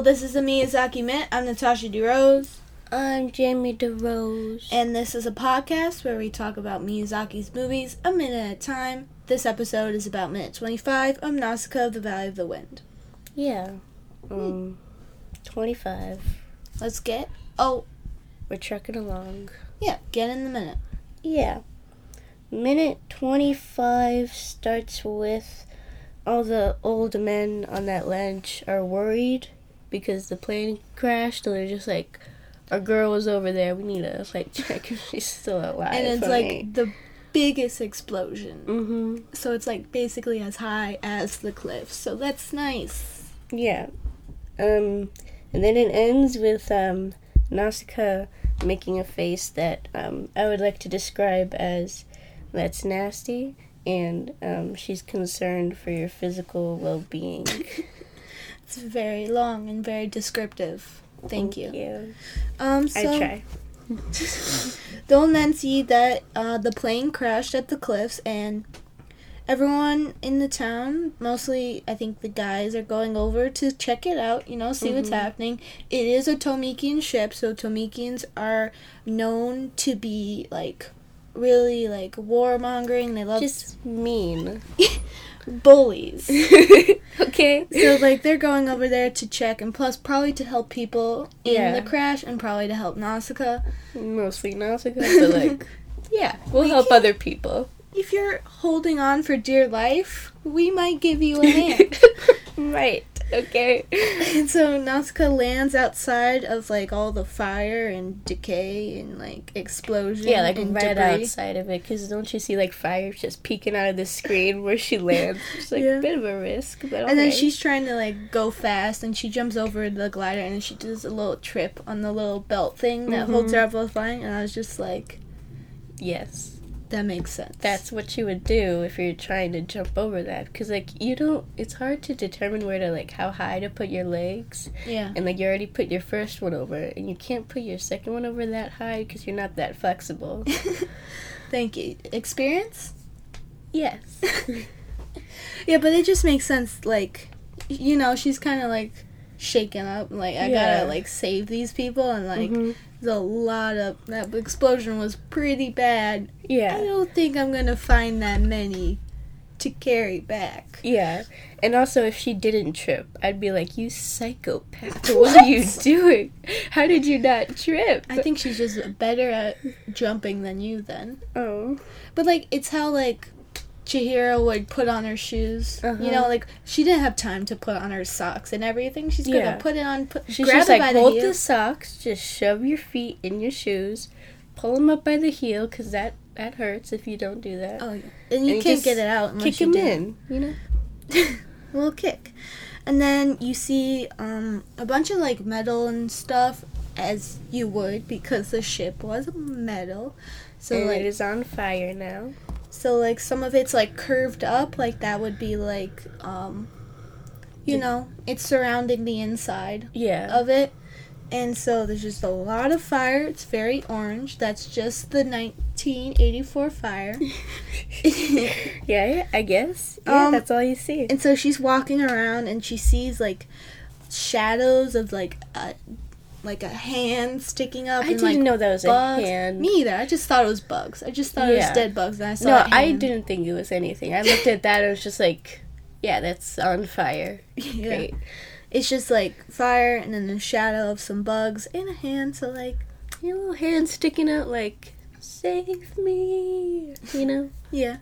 Well, this is a Miyazaki Minute. I'm Natasha DeRose. I'm Jamie DeRose. And this is a podcast where we talk about Miyazaki's movies a minute at a time. This episode is about minute 25 of Nausicaa of the Valley of the Wind. yeah, um, 25. Let's get. Oh, We're trucking along. yeah, get in the minute. Yeah. Minute 25 starts with all the old men on that ledge are worried because the plane crashed and they're just like, our girl was over there. We need to like check if she's still alive. and it's like the biggest explosion. mm-hmm. So it's like basically as high as the cliff. So that's nice. Yeah. Um, and then it ends with um, Nausicaa making a face that um, I would like to describe as that's nasty, and um, she's concerned for your physical well being. It's very long and very descriptive. Thank you. you. Um, I try. They'll then see that uh, the plane crashed at the cliffs, and everyone in the town, mostly I think the guys, are going over to check it out. You know, see what's Mhm. happening. It is a Tolmekian ship, so Tolmekians are known to be like really like warmongering. They love to Just mean. bullies. okay. so like they're going over there to check, and plus probably to help people in Yeah. the crash, and probably to help Nausicaa. Mostly Nausicaa, but like, yeah, we'll help other people. if you're holding on for dear life, we might give you a hand. right. Okay. and so Nausicaa lands outside of like all the fire and decay and like explosion. Yeah, like and right debris. outside of it, because don't you see like fire just peeking out of the screen where she lands? It's like Yeah. a bit of a risk, but And then she's trying to like go fast, and she jumps over the glider, and then she does a little trip on the little belt thing that holds Mhm. her up while flying. And I was just like, yes, that makes sense. that's what you would do if you're trying to jump over that, because like you don't. It's hard to determine where to like how high to put your legs, yeah. and like you already put your first one over, and you can't put your second one over that high because you're not that flexible. Thank you. Experience. yes. Yeah, but it just makes sense. Like, you know, she's kind of like shaken up. Like, I Yeah. gotta like save these people, and like, Mhm. there's a lot of that explosion was pretty bad. Yeah. I don't think I'm gonna find that many to carry back. Yeah. And also, if she didn't trip, I'd be like, you psychopath. What, are you doing? How did you not trip? I think she's just better at jumping than you then. Oh. But like, it's how like. Chihiro would put on her shoes. You Uh-huh. know, like she didn't have time to put on her socks and everything. She's Yeah. gonna put it on, put, She's grab just like, the hold heel. the socks, just shove your feet in your shoes, pull them up by the heel, because that, that hurts if you don't do that. Oh yeah, and you And can't get it out unless Kick you them in, you know? a little kick, and then you see um a bunch of like metal and stuff as you would because the ship was metal. So and like it is on fire now. So like some of it's like curved up, like that would be like um you know it's surrounding the inside Yeah. of it. And so there's just a lot of fire. It's very orange. That's just the 1984 fire. yeah, I guess. Yeah, Um, that's all you see. And so she's walking around and she sees like shadows of like a like a hand sticking up. I and, didn't like, know that was bugs. a hand. Me either. I just thought it was bugs. I just thought it was dead bugs. And I saw. No, I didn't think it was anything. I looked at that and it was just like, yeah, that's on fire. Yeah. Great. It's just like fire and then the shadow of some bugs and a hand. So like Your little hand sticking out like, save me. You know? yeah.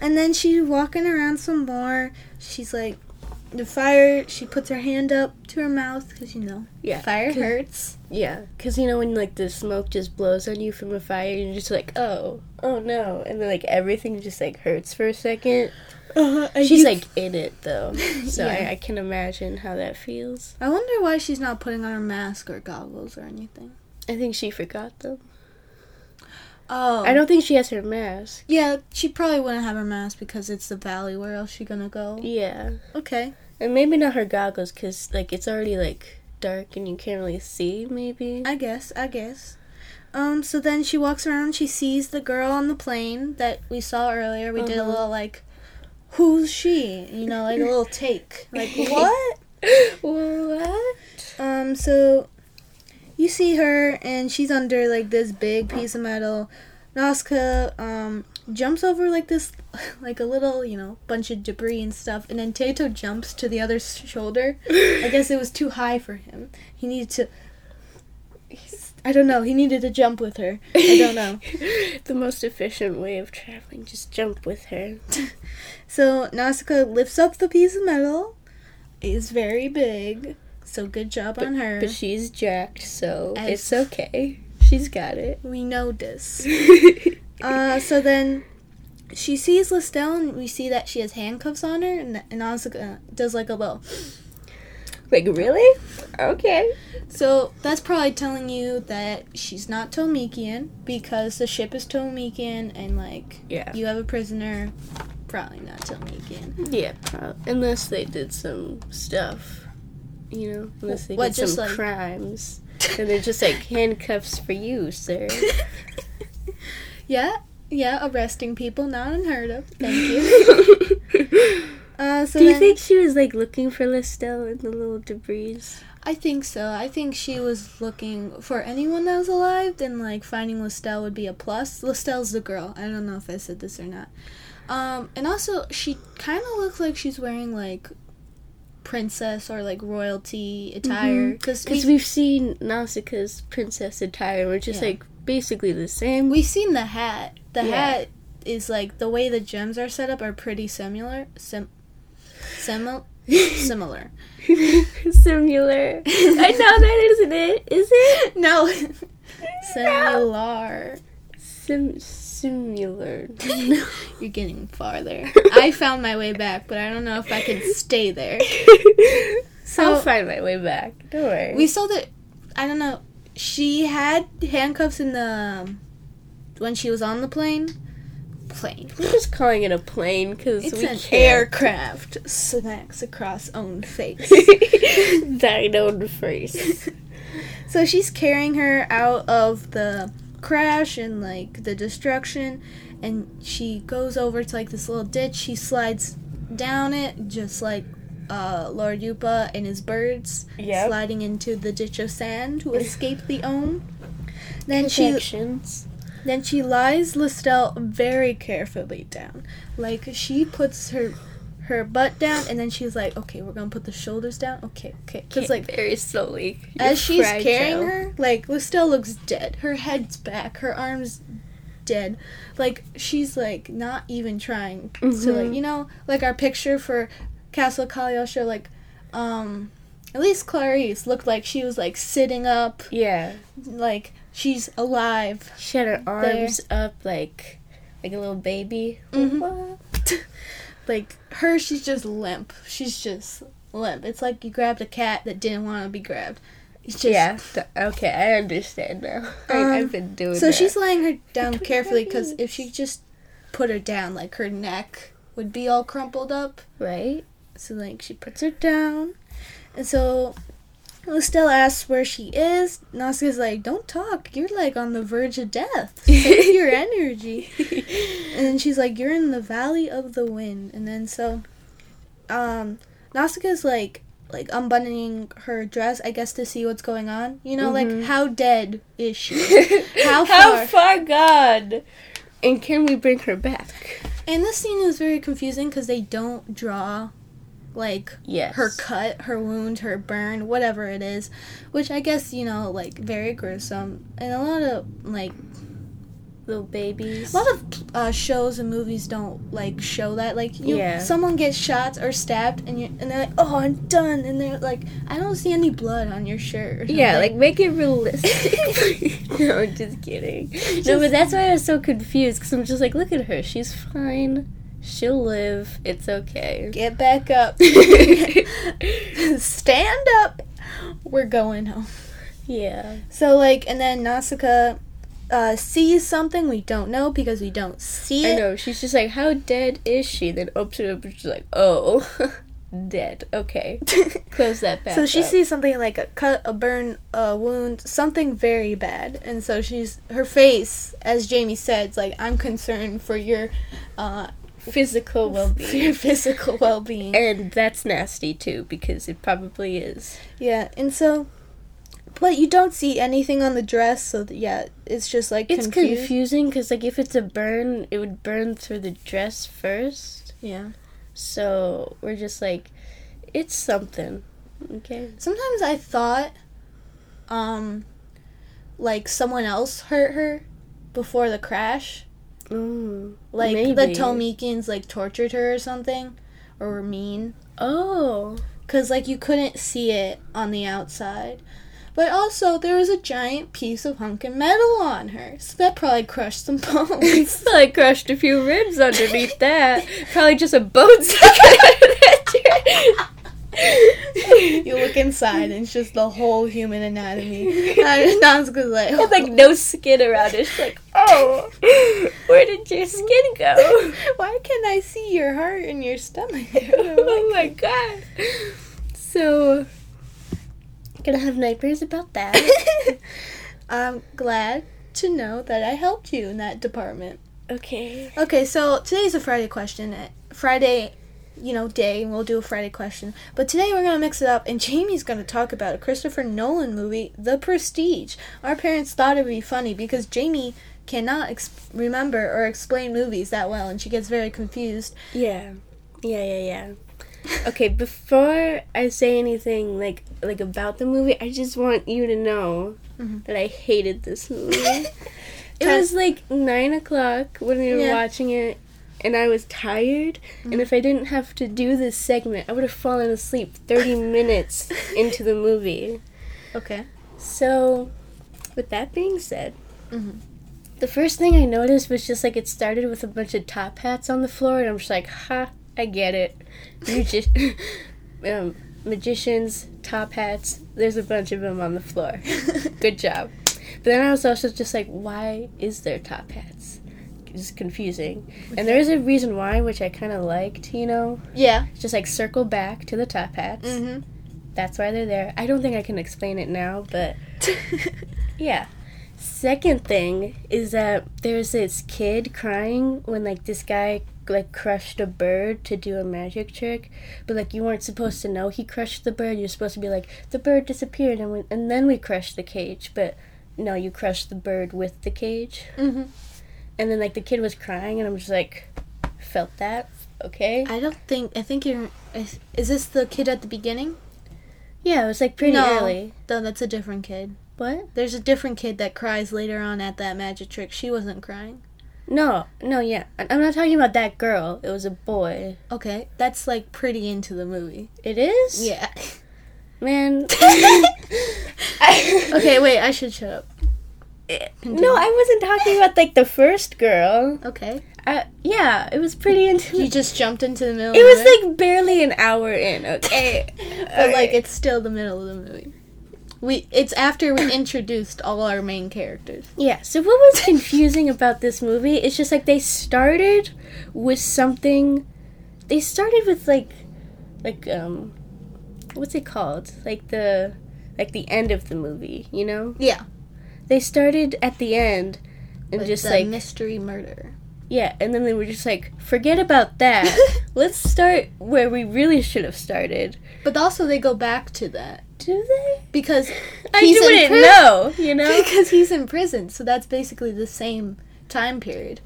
And then she's walking around some more. She's like. The fire, she puts her hand up to her mouth because you know Yeah. fire hurts. Yeah. Because, you know, when like the smoke just blows on you from a fire, you're just like, oh, oh no. And then like everything just like hurts for a second. Uh, She's like in it though. So Yeah. I, I can imagine how that feels. I wonder why she's not putting on her mask or goggles or anything. I think she forgot them. Oh, I don't think she has her mask. Yeah, she probably wouldn't have her mask because it's the valley. Where else she gonna go? Yeah. Okay. And maybe not her goggles because like it's already like dark and you can't really see maybe. I guess. I guess. Um. So then she walks around. She sees the girl on the plane that we saw earlier. We did a Uh-huh. little like, who's she? You know, like a little take. Like what? what? Um, so you see her, and she's under like this big piece of metal. Nausicaa um jumps over like this, like a little you know bunch of debris and stuff, and then Teto jumps to the other shoulder. I guess it was too high for him. He needed to. I don't know. He needed to jump with her. I don't know. the most efficient way of traveling, just jump with her. So Nausicaa lifts up the piece of metal. It's very big. So good job on her. But she's jacked, so As- it's okay. She's got it. we know this. Uh, so then she sees Listel and we see that she has handcuffs on her and, and Nausicaa does like a little. like, really? Okay. So that's probably telling you that she's not Tolmekian because the ship is Tolmekian and like Yeah. you have a prisoner. Probably not Tolmekian. Yeah, prob- unless they did some stuff, you know, unless they What, just some like- crimes, and they're just like handcuffs for you, sir. yeah, yeah, arresting people not unheard of. Thank you. Uh, so Do you then- think she was like looking for Listel in the little debris? I think so. I think she was looking for anyone that was alive, then like finding Listel would be a plus. Listel's the girl. I don't know if I said this or not. Um, and also she kind of looks like she's wearing like princess or like royalty attire mm-hmm. because Because we we've seen Nausicaa's princess attire, which is Yeah. like basically the same. we've seen the hat. The Yeah. hat is like the way the gems are set up are pretty similar. Sim, simil, similar. Similar. I know that isn't it? Is it? No, similar. Sim similar. You're getting farther. I found my way back, but I don't know if I can stay there. So- I'll find my way back. Don't worry. We saw that. I don't know. She had handcuffs in the um, when she was on the plane. Plane. We're just calling it a plane because we an aircraft. Smacks across own face. Dino face. so she's carrying her out of the crash and like the destruction, and she goes over to like this little ditch. She slides down it, just like uh, Lord Yupa and his birds, Yep. sliding into the ditch of sand to escape the own. Then she then she lies Listel very carefully down. Like she puts her her butt down and then she's like, "Okay, we're to put the shoulders down." Okay, okay. Cuz like very slowly. as she's Fragile. carrying her, like Listel looks dead. Her head's back, her arms dead. Like she's like not even trying to like, Mhm. you know, like our picture for Castle Cagliostro like um at least Clarice looked like she was like sitting up, Yeah. like she's alive. She had her arms up like like a little baby. Mhm. What? like her she's just limp she's just limp it's like you grabbed a cat that didn't want to be grabbed it's just yeah. th- okay, I understand now. I, Um, I've been doing so that. she's laying her down carefully because if she just put her down like her neck would be all crumpled up right. so like she puts her down and so Listel asks where she is. Nausicaa's like, "Don't talk. You're like on the verge of death. Save your energy." And then she's like, "You're in the valley of the wind." And then so, um, Nausicaa's like, like unbuttoning her dress, I guess, to see what's going on. You know, Mhm. like how dead is she? How How far? far gone? And can we bring her back? And this scene is very confusing because they don't draw, like Yes. her cut, her wound, her burn, whatever it is, which I guess you know, like very gruesome, and a lot of like little babies. A lot of uh, shows and movies don't like show that. Like, you, Yeah. someone gets shot or stabbed, and you and they're like, "Oh, I'm done," and they're like, "I don't see any blood on your shirt." Yeah, like make it realistic. no, I'm just kidding. no, but that's why I was so confused because I'm just like, look at her. She's fine. She'll live. It's okay. get back up, stand up. We're going home. yeah. So like, and then Nausicaa uh, sees something we don't know because we don't see it. I know. She's just like, how dead is she? Then opens it up and she's like, oh, dead. Okay. Close that back. So she up. sees something like a cut, a burn, a wound, something very bad, and so she's her face, as Jamie said, like I'm concerned for your, uh, physical well for your being. physical well being. And that's nasty too because it probably is. Yeah, and so but you don't see anything on the dress, so th- yeah, it's just like It's confused. confusing because like if it's a burn, it would burn through the dress first. Yeah. So we're just like, it's something. Okay. Sometimes I thought, um, like someone else hurt her before the crash. Mm, Like the maybe. Like tortured her or something, or were mean. Oh. Cause like you couldn't see it on the outside. But also there was a giant piece of hunkin metal on her. So that probably crushed some bones. I crushed a few ribs underneath that. Probably just a bone sticking out of that you look inside and it's just the whole human anatomy. And Nan's good like, With like no skin around it. It's like, oh, where did your skin go? why can't I see your heart and your stomach? oh my god. So, gonna have nightmares about that. I'm glad to know that I helped you in that department. okay. Okay, so today's a Friday question. Friday, you know, day, and we'll do a Friday question. But today we're gonna mix it up, and Jamie's gonna talk about a Christopher Nolan movie, The Prestige. Our parents thought it'd be funny because Jamie cannot ex- remember or explain movies that well, and she gets very confused. Yeah. Yeah, yeah, yeah. Okay, before I say anything like like about the movie, I just want you to know Mhm. that I hated this movie. it was like nine o'clock when we were Yeah. watching it, and I was tired. And if I didn't have to do this segment, I would have fallen asleep thirty minutes into the movie. Okay. So, with that being said, Mhm. the first thing I noticed was just like it started with a bunch of top hats on the floor, and I'm just like, ha, I get it. Magi- um, magicians, top hats, there's a bunch of them on the floor. Good job. But then I was also just like, why is there top hats? It's confusing. And there is a reason why, which I kind of liked, you know? Yeah. Just like circle back to the top hats. Mm-hmm. That's why they're there. I don't think I can explain it now, but yeah. Second thing is that there's this kid crying when like this guy like crushed a bird to do a magic trick, but like you weren't supposed to know he crushed the bird. You're supposed to be like the bird disappeared and we, and then we crushed the cage, but no, you crushed the bird with the cage. mm-hmm. And then like the kid was crying and I'm just like felt that. Okay. I don't think. I think you're. Is, is this the kid at the beginning? Yeah, it was like pretty No. early. No, that's a different kid. What? There's a different kid that cries later on at that magic trick. She wasn't crying. No, no, yeah. I'm not talking about that girl. It was a boy. Okay, that's like pretty into the movie. It is? Yeah. Man. okay, wait. I should shut up. No, I wasn't talking about like the first girl. Okay. Uh, yeah, it was pretty intense. You just jumped into the middle. Of It was like barely an hour in, okay? but like it's still the middle of the movie. We it's after we introduced all our main characters. Yeah, so what was confusing about this movie is just like they started with something they started with like like um what's it called? Like the like the end of the movie, you know? Yeah. They started at the end and With just like mystery murder. yeah, and then they were just like forget about that. Let's start where we really should have started. But also they go back to that Do they? because I wouldn't prison. know, you know? because he's in prison. So that's basically the same time period.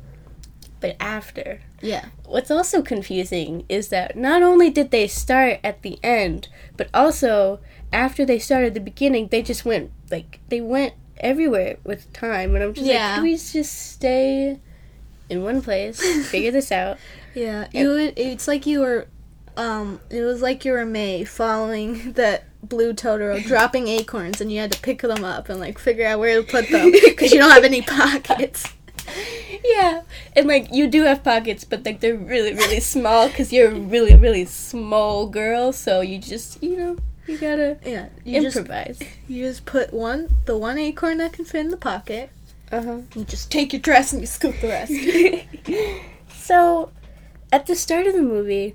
but after. Yeah. What's also confusing is that not only did they start at the end, but also after they started the beginning, they just went like they went everywhere with time, and I'm just Yeah. like, can we just stay in one place, figure this out? Yeah, you would, it's like you were, um, it was like you were Mei following that blue Totoro, dropping acorns, and you had to pick them up and like figure out where to put them because you don't have any pockets. Yeah, and like you do have pockets, but like they're really really small because you're a really really small girl, so you just you know you gotta Yeah, you just improvise. you just put one the one acorn that can fit in the pocket. Uh huh. You just take your dress and you scoop the rest. so, at the start of the movie,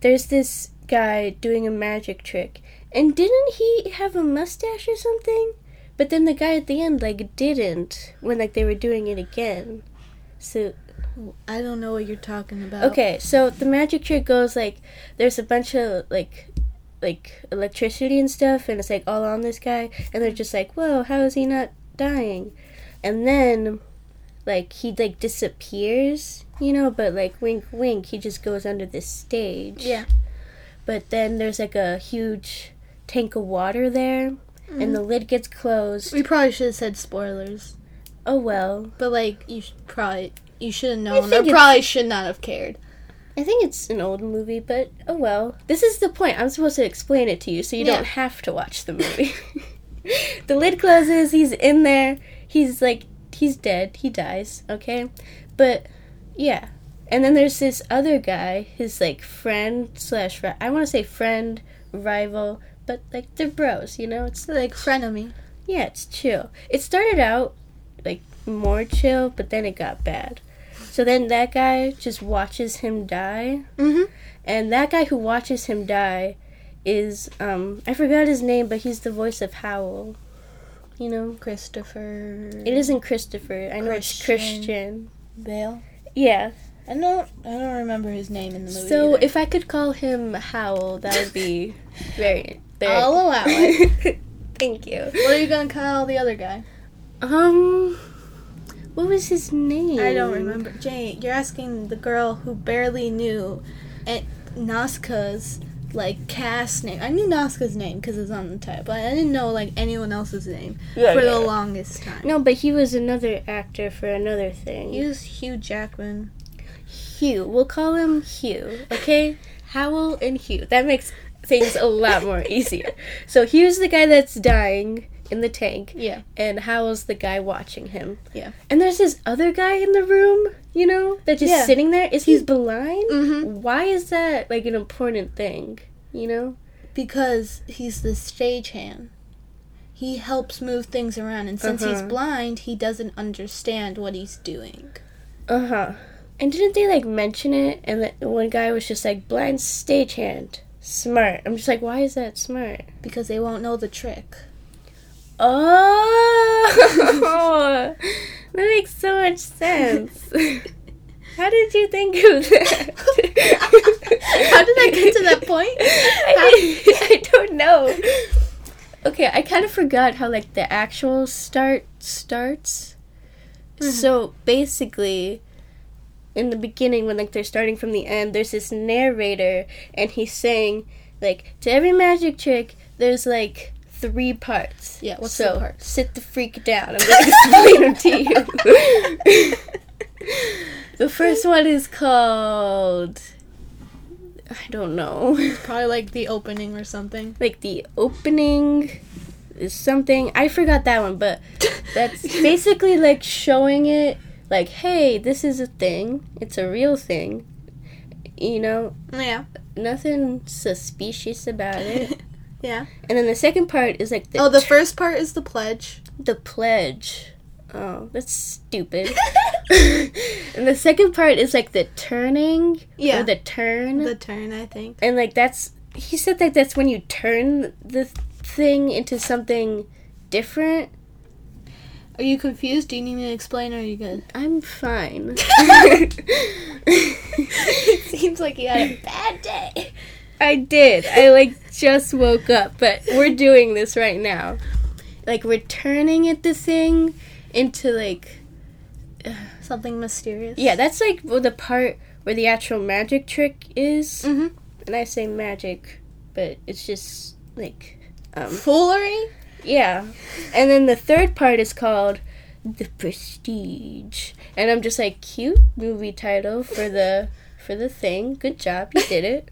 there's this guy doing a magic trick. And didn't he have a mustache or something? But then the guy at the end, like, didn't when, like, they were doing it again. So, I don't know what you're talking about. okay, so the magic trick goes, like, there's a bunch of, like, like electricity and stuff, and it's like all on this guy, and they're just like, "Whoa, how is he not dying?" And then, like he like disappears, you know, but like wink, wink, he just goes under this stage. Yeah. But then there's like a huge tank of water there, and the mm-hmm. lid gets closed. We probably should have said spoilers, Oh well. but like you should probably you should have known, or probably should not have cared. I think it's an old movie, but oh well. This is the point. I'm supposed to explain it to you so you Yeah. don't have to watch the movie. the lid closes, he's in there. He's like he's dead. He dies, okay? But yeah. And then there's this other guy, his like friend slash I want to say friend, rival, but like they're bros, you know? It's Like frenemy. yeah, it's chill. It started out like more chill, but then it got bad. So then that guy just watches him die, Mm-hmm. and that guy who watches him die is um I forgot his name, but he's the voice of Howl. You know, Christopher. it isn't Christopher. I know it's Christian. Christian. Bale. Yeah. I don't. I don't remember his name in the movie. So either. if I could call him Howl, that would be very. very I'll allow it. Thank you. What are you gonna call the other guy? Um, what was his name? I don't remember. Jane, you're asking the girl who barely knew and Nausicaa's like cast name. I knew Nausicaa's name because it's on the title, but I didn't know like anyone else's name Yeah, for yeah. the longest time. No, but he was another actor for another thing. He was Hugh Jackman. Hugh. We'll call him Hugh, okay? Howl and Hugh. That makes things a lot more easier. So Hugh's the guy that's dying in the tank, Yeah. and Howl's the guy watching him. Yeah. And there's this other guy in the room, you know, that's just Yeah. sitting there. Is he blind? Mm-hmm. Why is that like an important thing? You know? Because he's the stagehand. He helps move things around, and since he's Uh-huh. blind, he doesn't understand what he's doing. Uh huh. And didn't they like mention it? And that one guy was just like blind stagehand, smart. I'm just like, why is that smart? Because they won't know the trick. Oh, that makes so much sense. How did you think of that? How did I get to that point? I, I don't know. Okay, I kind of forgot how like the actual start starts. Mm-hmm. So basically, in the beginning, when like they're starting from the end, there's this narrator, and he's saying like to every magic trick, there's like three parts. Yeah, what's so the parts? sit the freak down. I'm gonna explain them to you. the first one is called. I don't know. Probably like the opening or something. like the opening is something I forgot that one, but that's basically like showing it like, hey, this is a thing. It's a real thing. You know, Yeah. nothing suspicious about it. Yeah. and then the second part is like the Oh, the first part is the pledge. the pledge. Oh, that's stupid. and the second part is like the turning Yeah. or the turn. The turn, I think. and like that's he said that that's when you turn the thing into something different Are you confused? Do you need me to explain or are you good? i'm fine it seems like you had a bad day. I did i like just woke up but we're doing this right now like we're turning it the thing into like Something mysterious. yeah that's like well, the part where the actual magic trick is Mm-hmm. and i say magic but it's just like um Foolery? Yeah. And then the third part is called The Prestige. And I'm just like, cute movie title for the for the thing. Good job, you did it.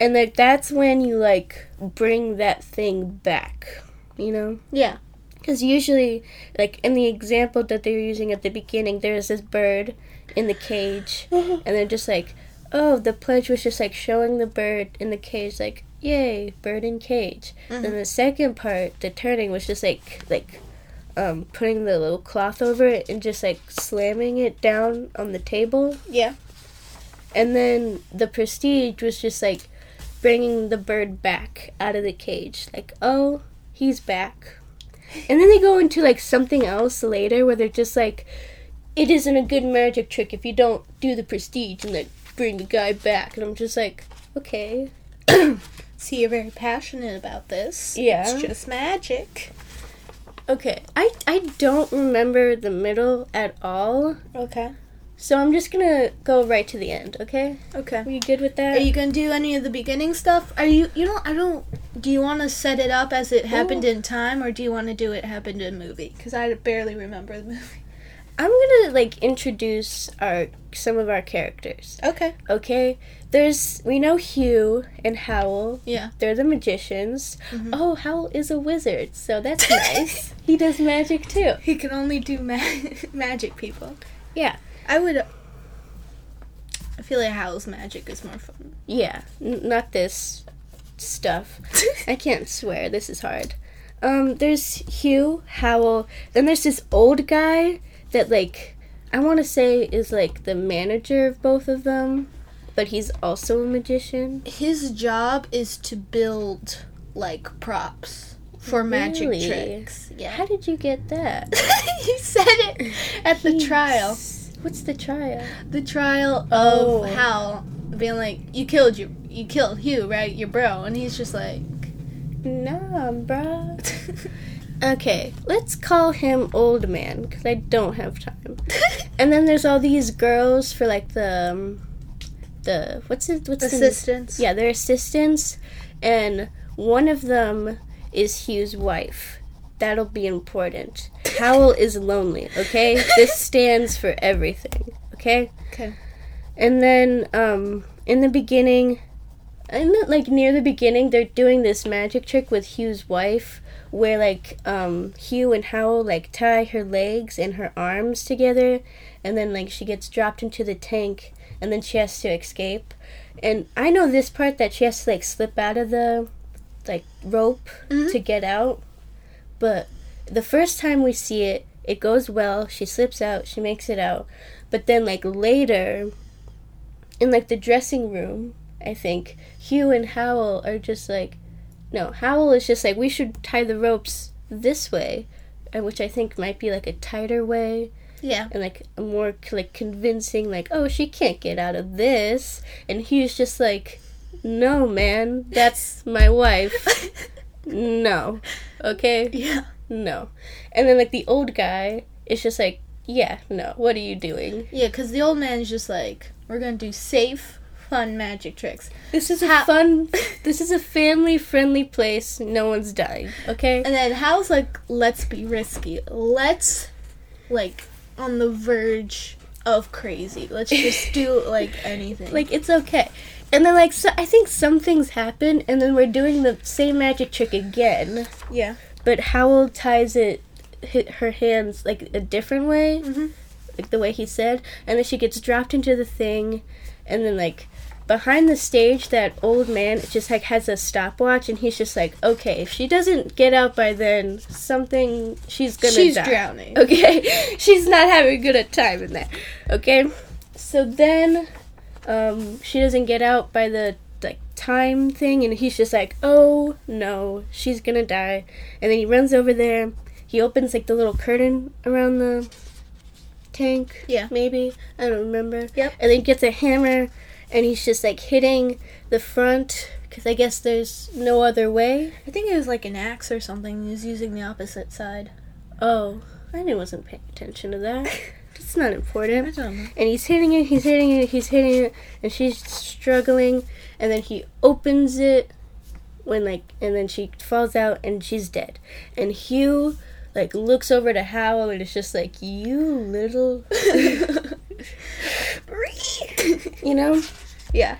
And like that's when you like bring that thing back, you know? Yeah. Because usually, like in the example that they were using at the beginning, there's this bird in the cage, and they're just like, oh, the pledge was just like showing the bird in the cage, like, yay, bird in cage. Then the second part, the turning, was just like, like, um, putting the little cloth over it and just like slamming it down on the table. Yeah. And then the prestige was just like bringing the bird back out of the cage. Like, oh, he's back. And then they go into like something else later where they're just like, it isn't a good magic trick if you don't do the prestige and like bring the guy back. And I'm just like, okay. See, you're very passionate about this. Yeah. It's just magic. Okay, I I don't remember the middle at all, Okay. So I'm just gonna go right to the end. Okay, Okay. are you good with that? Are you gonna do any of the beginning stuff? Are you you know I don't do you want to set it up as it happened Ooh. in time or do you want to do it happened in movie? Because I barely remember the movie. I'm gonna like introduce our some of our characters. Okay. Okay, there's we know Hugh and Howl. Yeah. They're the magicians. Mhm. Oh, Howl is a wizard, so that's nice. he does magic too. He can only do ma- magic people. Yeah. I would. I feel like Howl's magic is more fun. Yeah, n- not this stuff. I can't swear. This is hard. Um, there's Hugh, Howl. Then there's this old guy that like I want to say is like the manager of both of them, but he's also a magician. His job is to build like props for magic Really? tricks. How did you get that? he said it at the trial. What's the trial? The trial Oh. of Howl being like, "You killed you, you killed Hugh, right? Your bro," and he's just like, Nah, bruh. Okay, let's call him old man because I don't have time. And then there's all these girls for like the um, the what's it what's the assistants. yeah they're assistants, and one of them is Hugh's wife. That'll be important. Howl is lonely. Okay, this stands for everything. Okay. Okay. And then um, in the beginning, in the, like near the beginning, they're doing this magic trick with Hugh's wife, where like um, Hugh and Howl like tie her legs and her arms together, and then like she gets dropped into the tank, and then she has to escape. And I know this part that she has to like slip out of the like rope Mhm. to get out, but the first time we see it, it goes well. She slips out, she makes it out, but then like later in like the dressing room, I think Hugh and Howl are just like, no, Howl is just like we should tie the ropes this way, uh, which I think might be like a tighter way Yeah. and like a more like convincing, like oh she can't get out of this, and Hugh's just like, no man, that's my wife, no, okay, Yeah. no, and then like the old guy is just like, yeah, no, what are you doing? Yeah, because the old man's just like, we're gonna do safe, fun magic tricks. This is a fun. This is a family-friendly place. No one's dying. Okay. And then Howl's like, let's be risky. Let's, like, on the verge of crazy. Let's just do, like, anything. Like it's okay. And then like so, I think some things happen, and then we're doing the same magic trick again. yeah. But Howl ties it, hit her hands like a different way, hmm like the way he said, and then she gets dropped into the thing, and then like behind the stage, that old man just like has a stopwatch, and he's just like, okay, if she doesn't get out by then, something she's gonna She's die. drowning. Okay, she's not having good a good time in that. Okay, so then um, she doesn't get out by the like time thing, and he's just like, "Oh no, she's gonna die." And then he runs over there. He opens like the little curtain around the tank. Yeah. maybe I don't remember. Yep. And then gets a hammer, and he's just like hitting the front because I guess there's no other way. I think it was like an axe or something. He was using the opposite side. Oh, I wasn't paying attention to that. It's not important. And he's hitting it, he's hitting it, he's hitting it, and she's struggling. And then he opens it when, like, and then she falls out and she's dead. And Hugh, like, looks over to Howl and it's just like, You little. you know? yeah.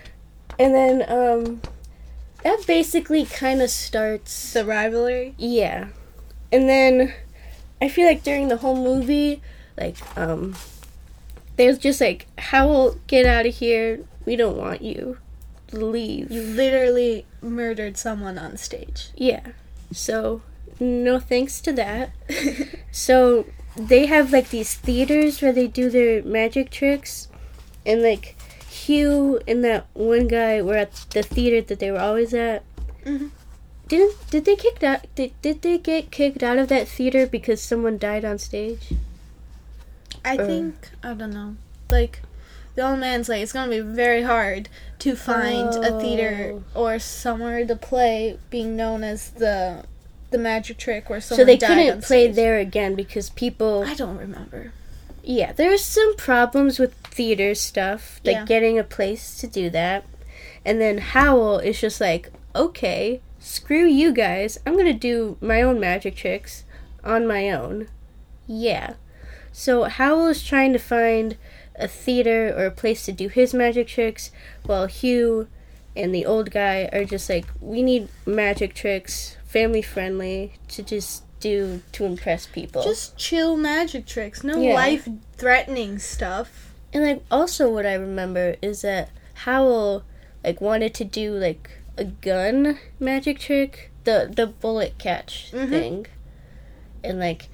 And then, um, that basically kind of starts. The rivalry. Yeah. And then I feel like during the whole movie, like, um, there's just like, Howl, get out of here. We don't want you. Leave. You literally murdered someone on stage. yeah. So, no thanks to that. So, they have like these theaters where they do their magic tricks. And like, Hugh and that one guy were at the theater that they were always at. Mhm. Didn't did they kicked out? Did, did they get kicked out of that theater because someone died on stage? I Uh. think I don't know. Like the old man's like, it's gonna be very hard to find a theater Oh. or somewhere to play, being known as the the magic trick where So they couldn't play there again because people. I don't remember. Yeah, there's some problems with theater stuff, like Yeah. getting a place to do that. And then Howl is just like, okay, screw you guys. I'm gonna do my own magic tricks on my own. Yeah. So Howl is trying to find a theater or a place to do his magic tricks, while Hugh and the old guy are just like, we need magic tricks, family friendly, to just do to impress people. Just chill magic tricks, no Yeah. life threatening stuff. And like also what I remember is that Howl like wanted to do like a gun magic trick, the the bullet catch Mhm. thing. And like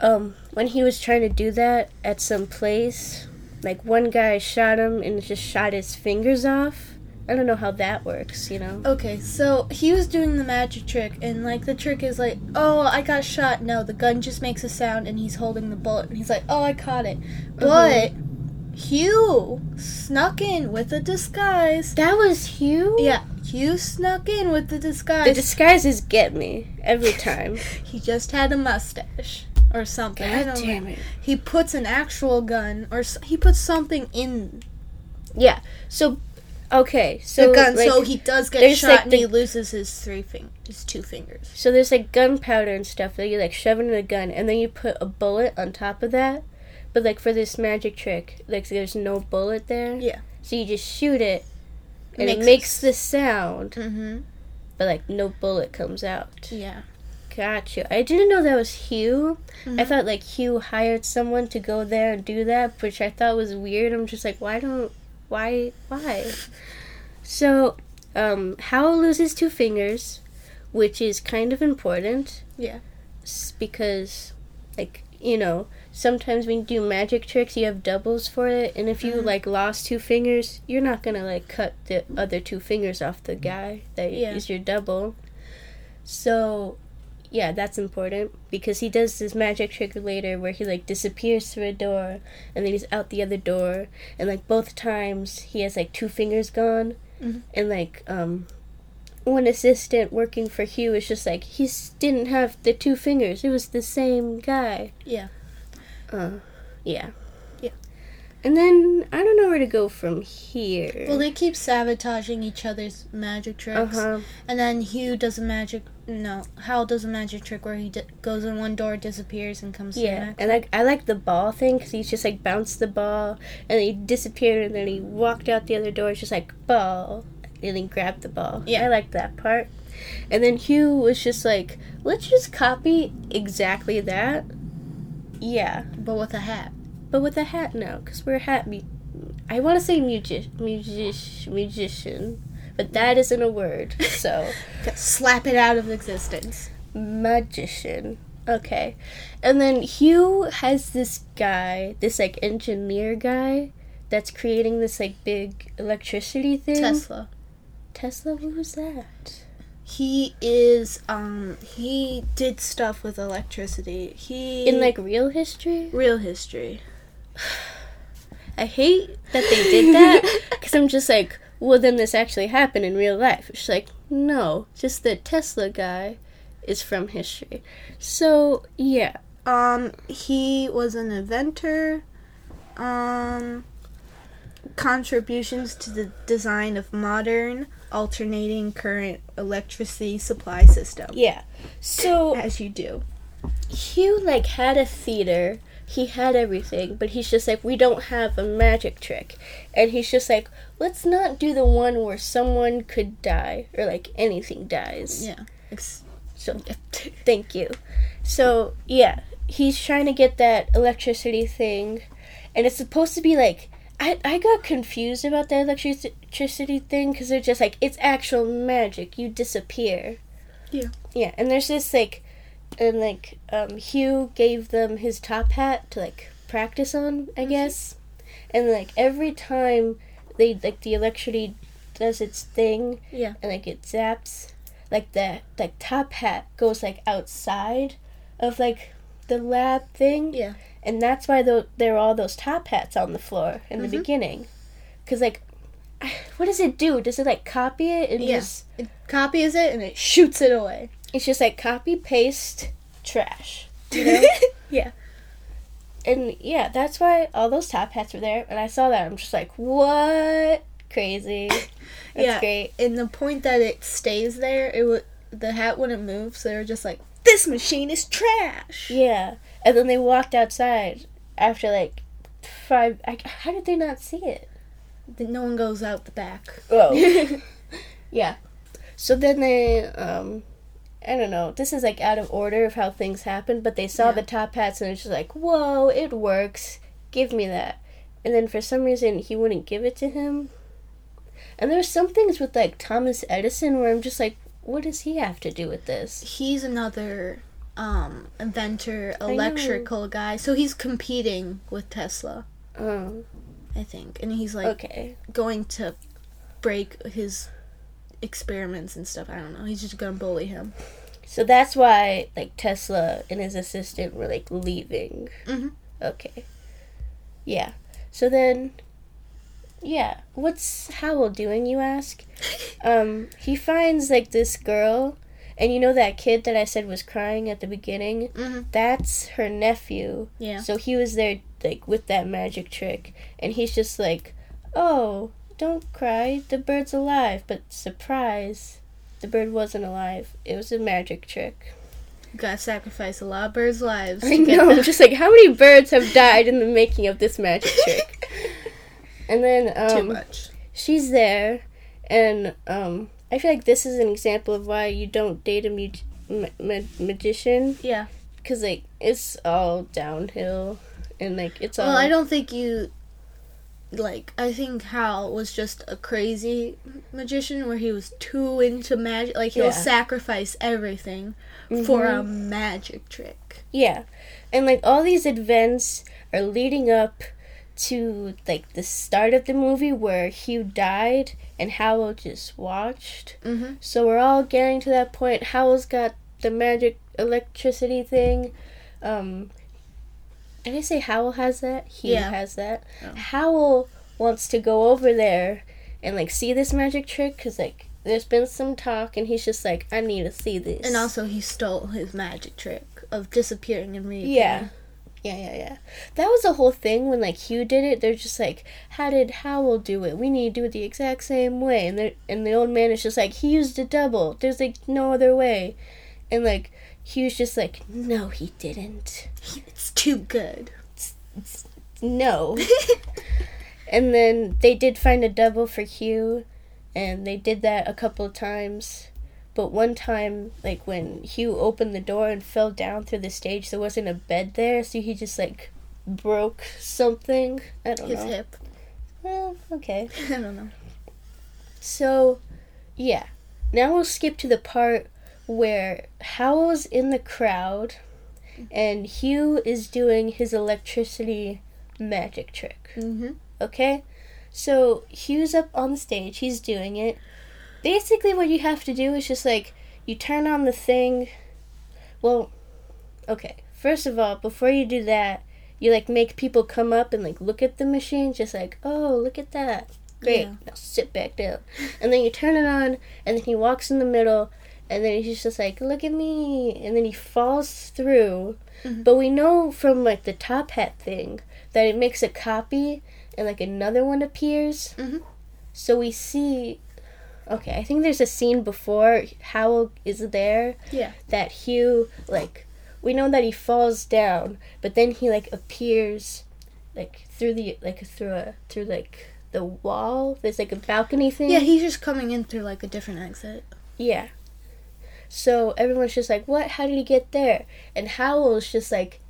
um when he was trying to do that at some place, like one guy shot him and just shot his fingers off. I don't know how that works, you know. Okay, so he was doing the magic trick, and like the trick is like, oh, I got shot. No, the gun just makes a sound, and he's holding the bullet, and he's like, oh, I caught it. But Hugh snuck in with a disguise. That was Hugh? Yeah, Hugh snuck in with the disguise. The disguises get me every time. he just had a mustache or something. I God don't damn know. it. He puts an actual gun, or s- he puts something in Yeah. So okay, so the gun, like, so he does get shot, like, and the- he loses his three fing- his two fingers. So there's like gunpowder and stuff that you like shove in a gun, and then you put a bullet on top of that. But like for this magic trick, like there's no bullet there. Yeah. So you just shoot it, and it Makes- makes the sound, Mm-hmm. but like no bullet comes out. Yeah. Gotcha. I didn't know that was Hugh. I Mhm. thought like Hugh hired someone to go there and do that, which I thought was weird. I'm just like, why don't, why, why? So, um, Howl loses two fingers, which is kind of important. Yeah. because like you know sometimes when you do magic tricks you have doubles for it and if you Mhm. like lost two fingers you're not gonna like cut the other two fingers off the guy that Yeah. is your double so yeah that's important because he does this magic trick later where he like disappears through a door and then he's out the other door and like both times he has like two fingers gone Mhm. and like um one assistant working for Hugh is just like he didn't have the two fingers. It was the same guy. Yeah. Uh, yeah. Yeah. And then I don't know where to go from here. Well, they keep sabotaging each other's magic tricks, huh. and then Hugh does a magic. No, Howl does a magic trick where he d- goes in one door, disappears, and comes. Yeah, and like I like the ball thing because he's just like bounced the ball and he disappeared and then he walked out the other door. It's just like ball, and then he grabbed the ball. Yeah. I like that part. And then Hugh was just like, let's just copy exactly that. Yeah, but with a hat. but with a hat now because we're hat. Mu- I want to say music, music, musician, but that isn't a word. So. Slap it out of existence. magician. Okay. And then Hugh has this guy, this like engineer guy that's creating this like big electricity thing. Tesla. Tesla, who's that? He is. Um. He did stuff with electricity. He In like real history? real history. I hate that they did that because I'm just like, well, then this actually happened in real life. She's like, no, just the Tesla guy is from history. So, yeah. Um. He was an inventor. Um. Contributions to the design of modern alternating current electricity supply system. Yeah. So, As you do. Hugh like had a theater. He had everything, but he's just like, we don't have a magic trick. And he's just like, let's not do the one where someone could die or like anything dies. Yeah. So thank you. So yeah, he's trying to get that electricity thing, and it's supposed to be like I I got confused about the electric- electricity thing because they're just like it's actual magic. You disappear. Yeah. Yeah, and there's this like, and like um Hugh gave them his top hat to like practice on, I guess, and like every time they like the electricity does its thing, Yeah. and like it zaps like the like top hat goes like outside of like the lab thing. Yeah. And that's why tho- there are all those top hats on the floor in the Mhm. beginning. Because, like, what does it do? Does it, like, copy it and Yeah. just. It copies it and it shoots it away. It's just, like, copy, paste, trash. You know? yeah. and yeah, that's why all those top hats were there. And I saw that. I'm just like, what? Crazy. That's Yeah. great. And the point that it stays there, it would the hat wouldn't move, so they were just like, "This machine is trash." Yeah. And then they walked outside after, like, five. I, how did they not see it? Then no one goes out the back. Oh. yeah. So then they, um, I don't know. This is like out of order of how things happen, but they saw Yeah. the top hats and it's just like, whoa, it works. Give me that. And then for some reason he wouldn't give it to him. And there's some things with like Thomas Edison where I'm just like, what does he have to do with this? He's another um, inventor, electrical guy. So he's competing with Tesla, Oh, I think, and he's like okay. going to break his experiments and stuff. I don't know. He's just gonna bully him. So that's why like Tesla and his assistant were like leaving. Mhm. Okay. Yeah. So then yeah, what's Howl doing, you ask? Um, he finds like this girl and you know that kid that I said was crying at the beginning? Mhm. That's her nephew. Yeah. So he was there like with that magic trick and he's just like, "Oh, don't cry. The bird's alive." But surprise, the bird wasn't alive. It was a magic trick. You gotta sacrifice a lot of birds' lives. I know. I'm just like, how many birds have died in the making of this magic trick? and then too um, much. she's there, and um, I feel like this is an example of why you don't date a mu- ma- ma- magician Yeah. because like it's all downhill, and like it's all. Well, I don't think you like. I think Hal was just a crazy magician where he was too into magic. Like he'll Yeah. sacrifice everything for a Mhm. magic trick. Yeah. And like all these events are leading up to like the start of the movie where Hugh died and Howl just watched. Mm-hmm. So we're all getting to that point. Howl's got the magic electricity thing. Um did I say Howl has that? Hugh Yeah. has that. Oh. Howl wants to go over there and like see this magic trick because like there's been some talk and he's just like I need to see this. And also, he stole his magic trick of disappearing and reappearing. Yeah. Yeah, yeah, yeah. That was the whole thing when like Hugh did it. They're just like, "How did Howl do it? We need to do it the exact same way." And they and the old man is just like, "He used a double. There's like no other way." And like Hugh's just like, "No, he didn't. It's too good. No." and then they did find a double for Hugh, and they did that a couple of times. But one time, like when Hugh opened the door and fell down through the stage, there wasn't a bed there, so he just like broke something. I don't His know. hip. Well, okay. I don't know. So, yeah. Now we'll skip to the part where Howl's in the crowd and Hugh is doing his electricity magic trick. Mm-hmm. Okay? So Hugh's up on the stage, he's doing it. Basically, what you have to do is just like you turn on the thing. Well, okay. First of all, before you do that, you like make people come up and like look at the machine, just like, oh, look at that. Great. Yeah. Now sit back down. And then you turn it on, and then he walks in the middle, and then he's just like, look at me. And then he falls through. Mhm. But we know from like the top hat thing that it makes a copy and like another one appears. Mhm. So we see. Okay, I think there's a scene before Howl is there Yeah. that Hugh like we know that he falls down, but then he like appears like through the like through a through like the wall. There's like a balcony thing. Yeah, he's just coming in through like a different exit. Yeah. So everyone's just like, what? How did he get there? And Howl's just like,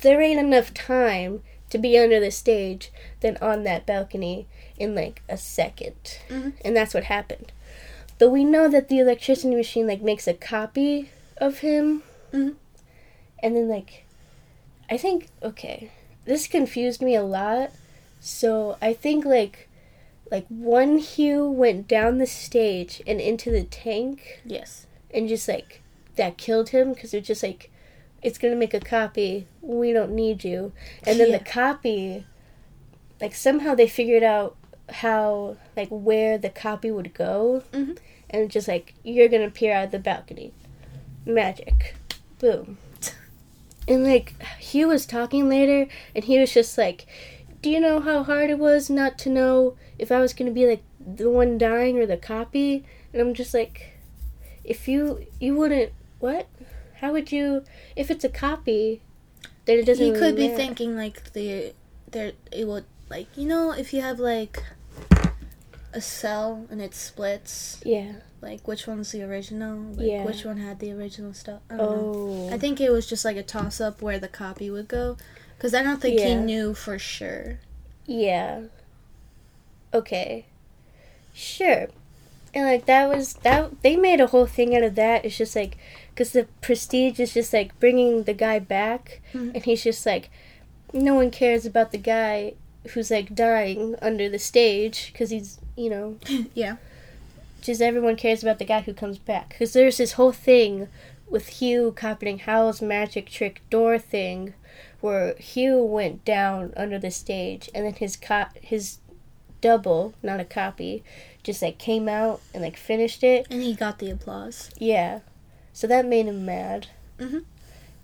there ain't enough time to be under the stage than on that balcony in like a 2nd Mhm. And that's what happened. But we know that the electricity machine like makes a copy of him. Mhm. And then like, I think, okay, this confused me a lot. So I think like, like one Hugh went down the stage and into the tank Yes. And just like that killed him because it was just like it's gonna make a copy. We don't need you. And then Yeah. the copy, like somehow they figured out how like where the copy would go, Mhm. and just like you're gonna appear out of the balcony, magic, boom. And like Hugh was talking later, and he was just like, "Do you know how hard it was not to know if I was gonna be like the one dying or the copy?" And I'm just like, "If you you wouldn't what? How would you if it's a copy?" Then it doesn't. You really could be matter." thinking like the there it would like you know if you have like a cell and it splits Yeah. like which one's the original like Yeah. which one had the original stuff I don't know. Oh. I think it was just like a toss up where the copy would go because I don't think he knew for sure Yeah. Okay. Sure. And like that was that they made a whole thing out of that. It's just like cuz the prestige is just like bringing the guy back Mhm. and he's just like no one cares about the guy who's like dying under the stage cuz he's, you know, yeah just everyone cares about the guy who comes back cuz there's this whole thing with Hugh copying Howl's magic trick door thing where Hugh went down under the stage and then his co- his double, not a copy, just like came out and like finished it. and he got the applause Yeah. So that made him mad. Mhm.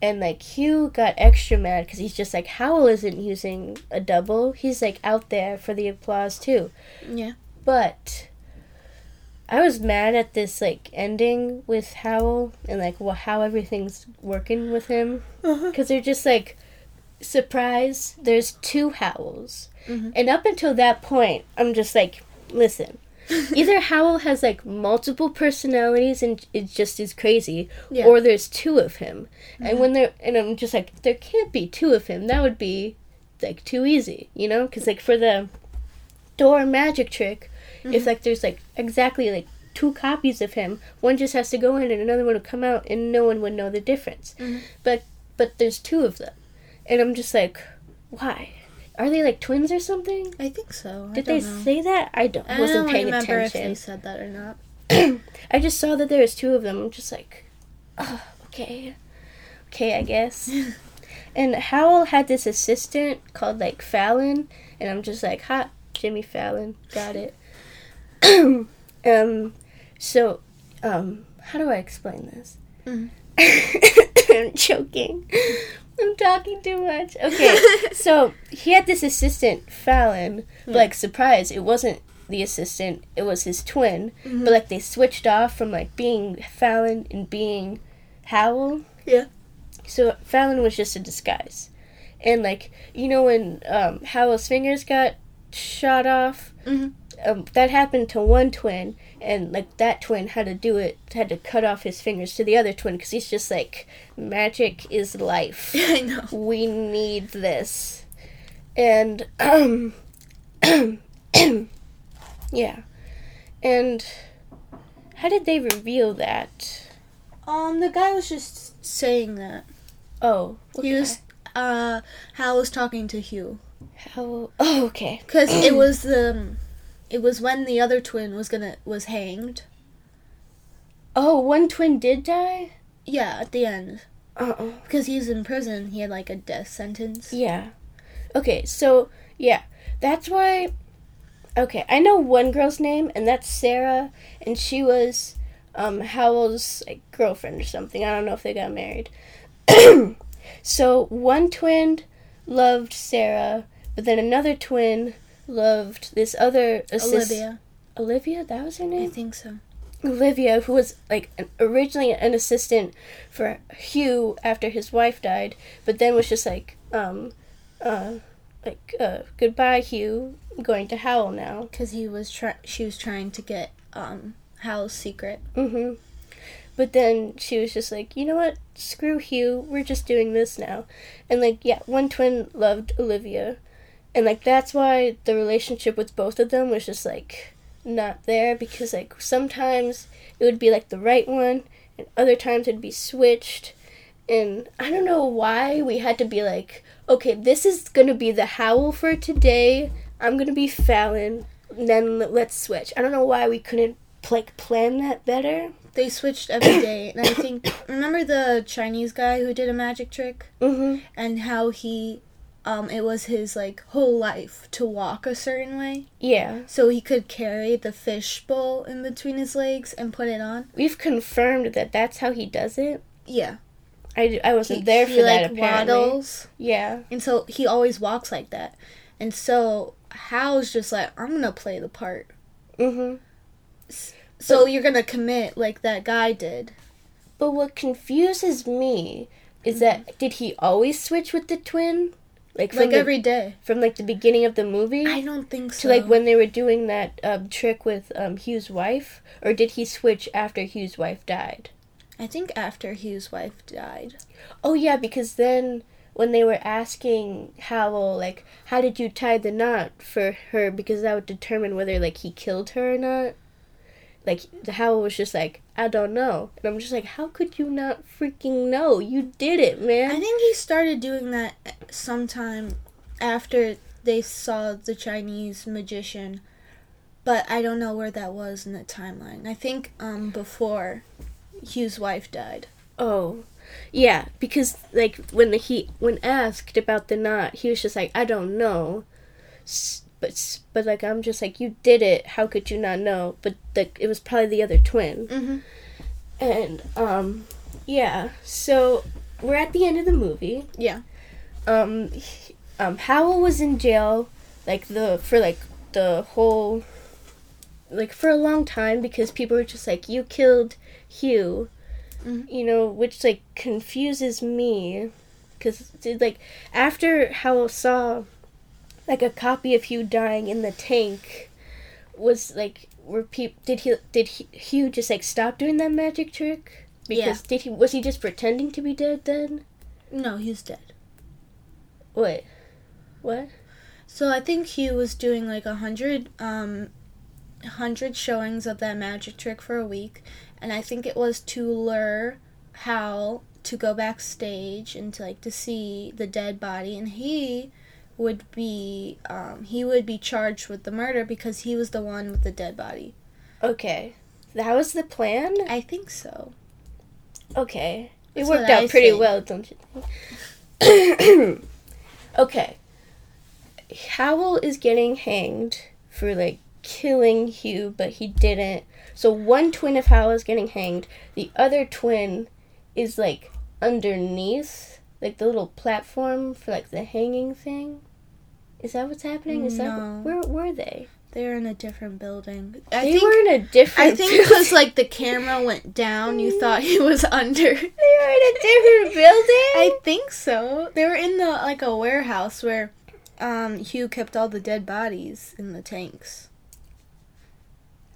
And like Hugh got extra mad because he's just like Howl isn't using a double. He's like out there for the applause too. yeah But I was mad at this like ending with Howl and like wha how everything's working with him uh-huh. because they're just like surprise. There's two Howls, Mhm. and up until that point, I'm just like, listen. Either Howl has like multiple personalities and it just is crazy, Yeah. or there's two of him. And when they're and I'm just like, there can't be two of him. That would be like too easy, you know? Because like for the door magic trick, if like there's like exactly like two copies of him, one just has to go in and another one would come out, and no one would know the difference. Mhm. But but there's two of them, and I'm just like, why? Are they like twins or something? I think so I Did they know. say that? I don't, I wasn't don't paying remember if they said that or not I just saw that there was two of them. I'm just like, oh, okay, okay, I guess. and Howl had this assistant called like Fallon, and I'm just like, hot Jimmy Fallon, got it. um, so, um, how do I explain this? Mhm. I'm choking. I'm talking too much. Okay, so he had this assistant Fallon, but like surprise, it wasn't the assistant; it was his twin. Mhm. But like they switched off from like being Fallon and being Howl. Yeah. So Fallon was just a disguise, and like you know when um, Howl's fingers got shot off, Mhm. um, that happened to one twin, and like that twin had to do it, had to cut off his fingers to the other twin because he's just like magic is life I know we need this. And um yeah. And how did they reveal that? um the guy was just saying that Oh, he was uh Hal was talking to Hugh how Oh, okay. because it was the it was when the other twin was gonna was hanged Oh, one twin did die? yeah at the end Uh-uh. because he was in prison he had like a death sentence Yeah. Okay, so yeah, that's why. Okay, I know one girl's name, and that's Sarah, and she was um, Howl's like girlfriend or something. I don't know if they got married. so one twin loved Sarah, but then another twin loved this other assist- Olivia Olivia, that was her name. I think so Olivia, who was like an, originally an assistant for Hugh after his wife died, but then was just like, um, uh, like, uh, goodbye, Hugh. I'm going to Howl now. because he was try she was trying to get um Hal's secret Mm-hmm. But then she was just like, you know what? Screw Hugh. We're just doing this now. And like, yeah, one twin loved Olivia, and like that's why the relationship with both of them was just like not there because like sometimes it would be like the right one, and other times it'd be switched. And I don't know why we had to be like, okay, this is gonna be the howl for today. I'm gonna be Fallon. And then let's switch. I don't know why we couldn't like plan that better. They switched every day, and I think remember the Chinese guy who did a magic trick Mm-hmm. and how he, um, it was his like whole life to walk a certain way, Yeah. so he could carry the fish bowl in between his legs and put it on. We've confirmed that that's how he does it. Yeah, I, I wasn't he, there he, for like that apparently. waddles, Yeah. and so he always walks like that, and so Hal's just like I'm gonna play the part. Mm-hmm. So you're gonna commit like that guy did. But what confuses me is that did he always switch with the twin? Like from Like the, every day. from like the beginning of the movie I don't think so. to like when they were doing that um, trick with um, Hugh's wife, or did he switch after Hugh's wife died? I think after Hugh's wife died. Oh yeah, because then when they were asking Howl like how did you tie the knot for her because that would determine whether like he killed her or not. Like Howl was just like I don't know, and I'm just like how could you not freaking know? You did it, man. I think he started doing that sometime after they saw the Chinese magician, but I don't know where that was in the timeline. I think um before Hugh's wife died. Oh, yeah, because like when the, he when asked about the knot, he was just like, I don't know, S- but but like I'm just like you did it. How could you not know? But like it was probably the other twin, Mm-hmm. and um, yeah. So we're at the end of the movie. Yeah. Um, um, Howl was in jail, like the for like the whole, like for a long time because people were just like you killed Hugh Mhm. you know, which like confuses me because like after Howl saw like a copy of Hugh dying in the tank was like were peop did he did he, Hugh just like stop doing that magic trick? Because did he was he just pretending to be dead then? No, he's dead. what? What? So I think Hugh was doing like a hundred um hundred showings of that magic trick for a week, and I think it was to lure Hal to go backstage and to like to see the dead body, and he would be um he would be charged with the murder because he was the one with the dead body. okay that was the plan I think so. Okay. It That's worked out I pretty think. well, don't you think? okay. Howl is getting hanged for like killing Hugh, but he didn't. So one twin of Howl is getting hanged. The other twin is like underneath, like the little platform for like the hanging thing. Is that what's happening? Is No. that where were they? They're in a different building. I they think were in a different. I think because like the camera went down, you thought he was under. they were in a different building. I think so. They were in the like a warehouse where um Hugh kept all the dead bodies in the tanks.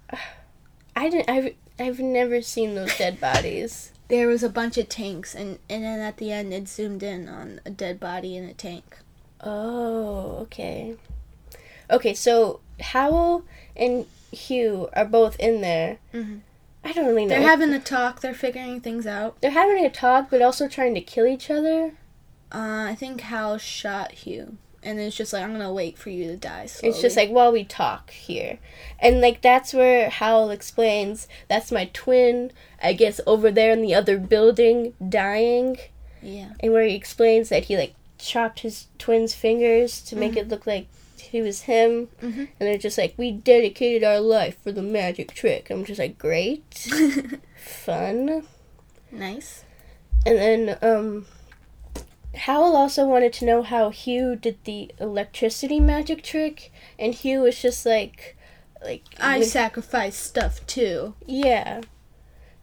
I didn't. I've I've never seen those dead bodies. There was a bunch of tanks and and then at the end it zoomed in on a dead body in a tank. Oh, okay. Okay, so Howl and Hugh are both in there. Mhm. I don't really know. They're having a talk, they're figuring things out. they're having a talk, but also trying to kill each other. Uh I think Hal shot Hugh and it's just like I'm going to wait for you to die slowly. It's just like while we talk here, and like that's where Howl explains that's my twin. I guess over there in the other building, dying. yeah. and where he explains that he like chopped his twin's fingers to make it look like he was him. Mhm. and they're just like we dedicated our life for the magic trick. I'm just like great. Fun. Nice. and then um Howl also wanted to know how Hugh did the electricity magic trick, and Hugh was just like, like I sacrificed stuff too. yeah,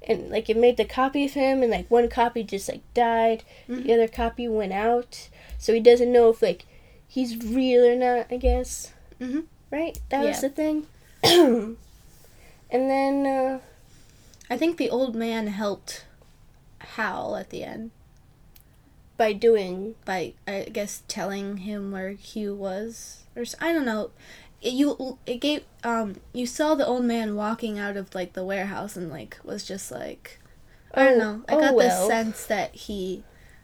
and like it made the copy of him, and like one copy just like died, Mhm. the other copy went out, so he doesn't know if like he's real or not. I guess. Mhm. Right. That was the thing. and then uh, I think the old man helped Hal at the end. by doing by I guess telling him where Hugh was or I don't know. It, you it gave um you saw the old man walking out of like the warehouse and like was just like I don't Oh, know. I oh got well. the sense that he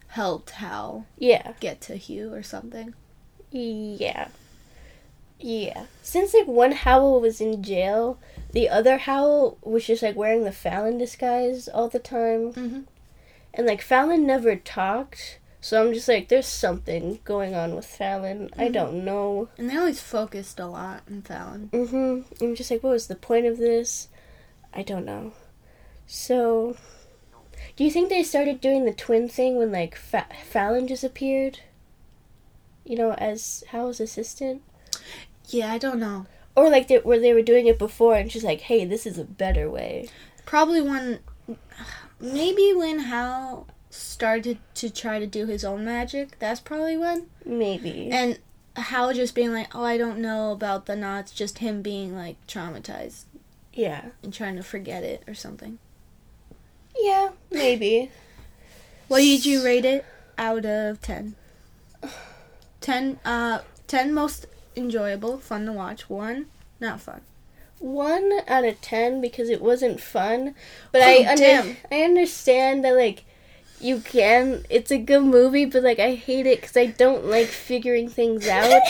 helped Hal yeah get to Hugh or something. yeah. Yeah. Since like one Howl was in jail, the other Howl was just like wearing the Fallon disguise all the time. Mhm. And like Fallon never talked. So I'm just like, there's something going on with Fallon. I Mhm. don't know. And they always focused a lot on Fallon. hmm I'm just like, what was the point of this? I don't know. So, do you think they started doing the twin thing when like Fa- Fallon just appeared? You know, as Howl's assistant, Yeah, I don't know. or like they, where they were doing it before, and she's like, "Hey, this is a better way." Probably when, maybe when Hal started to try to do his own magic. That's probably when. Maybe. And Hal just being like, "Oh, I don't know about the knots." Just him being like traumatized yeah. and trying to forget it or something. Yeah. Maybe. What did you rate it out of ten? Ten. Uh, ten most enjoyable, fun to watch. One, not fun. one out of ten because it wasn't fun. But I Oh, under- damn. I understand that like you can. It's a good movie, but like I hate it because I don't like figuring things out.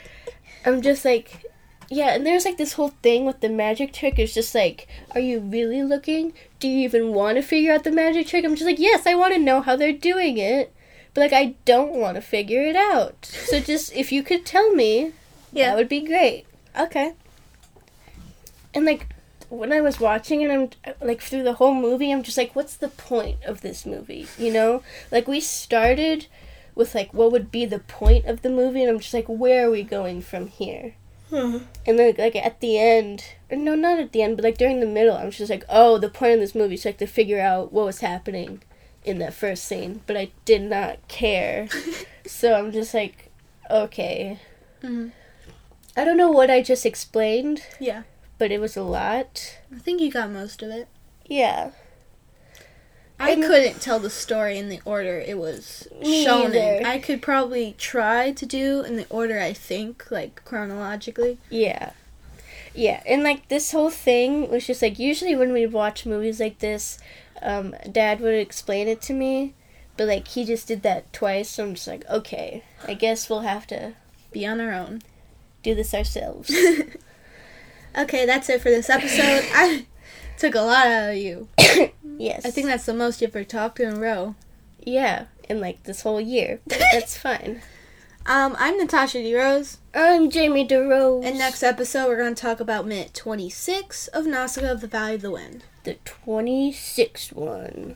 I'm just like. Yeah, and there's like this whole thing with the magic trick. It's just like, are you really looking? Do you even want to figure out the magic trick? I'm just like, yes, I want to know how they're doing it, but like I don't want to figure it out. So just if you could tell me, Yeah. that would be great. Okay. And like when I was watching it, I'm like through the whole movie, I'm just like, what's the point of this movie? You know, like we started with like what would be the point of the movie, and I'm just like, where are we going from here? Hmm. And then like at the end, or no, not at the end, but like during the middle, I'm just like, oh, the point of this movie is like to figure out what was happening in that first scene, but I did not care. so I'm just like, okay. Mhm. I don't know what I just explained, Yeah. but it was a lot. I think you got most of it. Yeah. I And- couldn't tell the story in the order it was shown in. I could probably try to do in the order I think, like chronologically. Yeah. Yeah, and like this whole thing was just like usually when we watch movies like this, um, Dad would explain it to me, but like he just did that twice, so I'm just like, okay, I guess we'll have to Be on our own. do this ourselves. okay, that's it for this episode. I took a lot out of you. yes. I think that's the most you've ever talked in a row. yeah, in like this whole year. That's fine. Um, I'm Natasha DeRose, I'm Jamie DeRose. and next episode we're going to talk about minute 26 of Nausicaa of the Valley of the Wind. the 26th one.